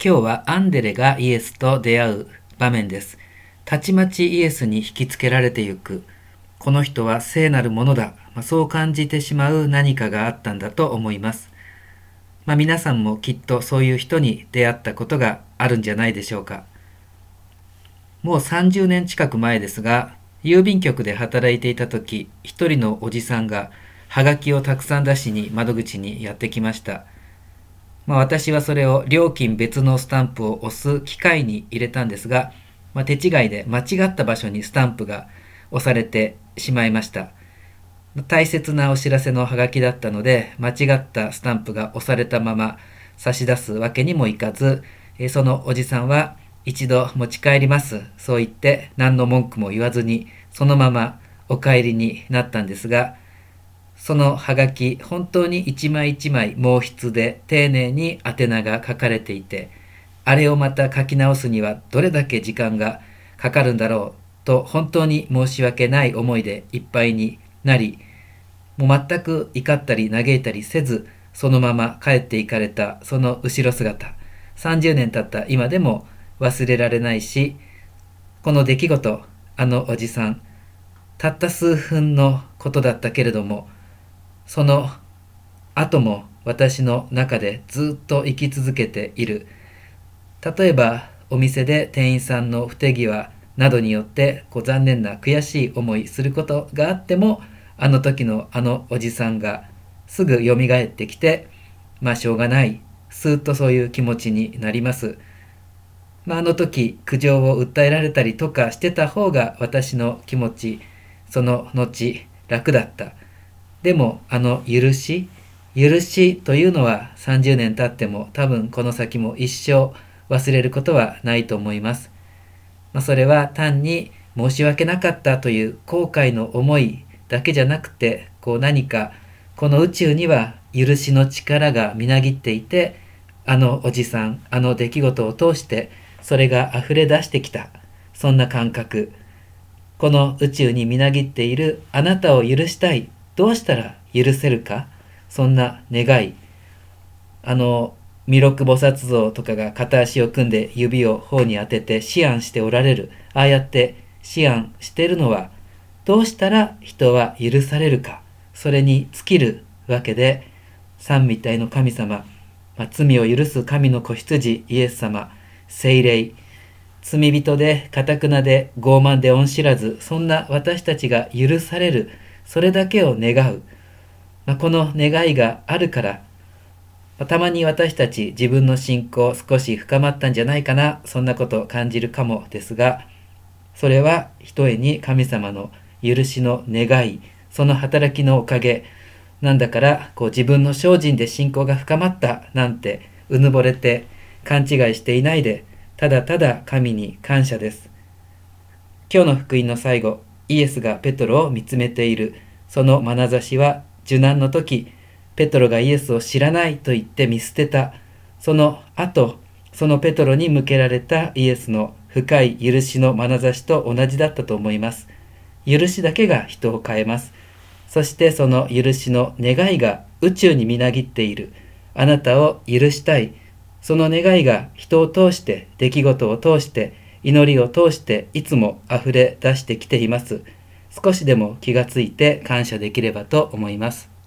今日はアンデレがイエスと出会う場面です。たちまちイエスに引きつけられてゆく。この人は聖なるものだ。まあ、そう感じてしまう何かがあったんだと思います。まあ、皆さんもきっとそういう人に出会ったことがあるんじゃないでしょうか。もう30年近く前ですが、郵便局で働いていた時、一人のおじさんがはがきをたくさん出しに窓口にやってきました。まあ、私はそれを料金別のスタンプを押す機械に入れたんですが、まあ、手違いで間違った場所にスタンプが押されてしまいました。大切なお知らせのハガキだったので、間違ったスタンプが押されたまま差し出すわけにもいかず、そのおじさんは一度持ち帰ります。そう言って何の文句も言わずに、そのままお帰りになったんですが、そのハガキ、本当に一枚一枚毛筆で丁寧に宛名が書かれていて、あれをまた書き直すにはどれだけ時間がかかるんだろうと本当に申し訳ない思いでいっぱいになり、もう全く怒ったり嘆いたりせず、そのまま帰っていかれたその後ろ姿、30年経った今でも忘れられないし、この出来事、あのおじさん、たった数分のことだったけれども、その後も私の中でずっと生き続けている。例えばお店で店員さんの不手際などによってこう残念な悔しい思いすることがあってもあの時のあのおじさんがすぐ蘇ってきてまあしょうがないスーッとそういう気持ちになります。まあ、あの時苦情を訴えられたりとかしてた方が私の気持ちその後楽だった。でもあの許し許しというのは30年経っても多分この先も一生忘れることはないと思います。まあ、それは単に申し訳なかったという後悔の思いだけじゃなくてこう何かこの宇宙には許しの力がみなぎっていてあのおじさんあの出来事を通してそれが溢れ出してきた。そんな感覚。この宇宙にみなぎっているあなたを許したい。どうしたら許せるか？そんな願い。あの弥勒菩薩像とかが片足を組んで指を頬に当てて思案しておられる。ああやって思案してるのはどうしたら人は許されるか？それに尽きるわけで三位一体の神様、まあ、罪を許す神の子羊イエス様聖霊罪人で堅くなで傲慢で恩知らずそんな私たちが許される。それだけを願う、まあ、この願いがあるからたまに私たち自分の信仰少し深まったんじゃないかなそんなことを感じるかもですがそれはひとえに神様の許しの願いその働きのおかげなんだからこう自分の精進で信仰が深まったなんてうぬぼれて勘違いしていないでただただ神に感謝です。今日の福音の最後イエスがペトロを見つめている。その眼差しは受難の時ペトロがイエスを知らないと言って見捨てた。その後そのペトロに向けられたイエスの深い許しの眼差しと同じだったと思います。許しだけが人を変えます。そしてその許しの願いが宇宙にみなぎっている。あなたを許したい。その願いが人を通して出来事を通して祈りを通していつも溢れ出してきています。少しでも気がついて感謝できればと思います。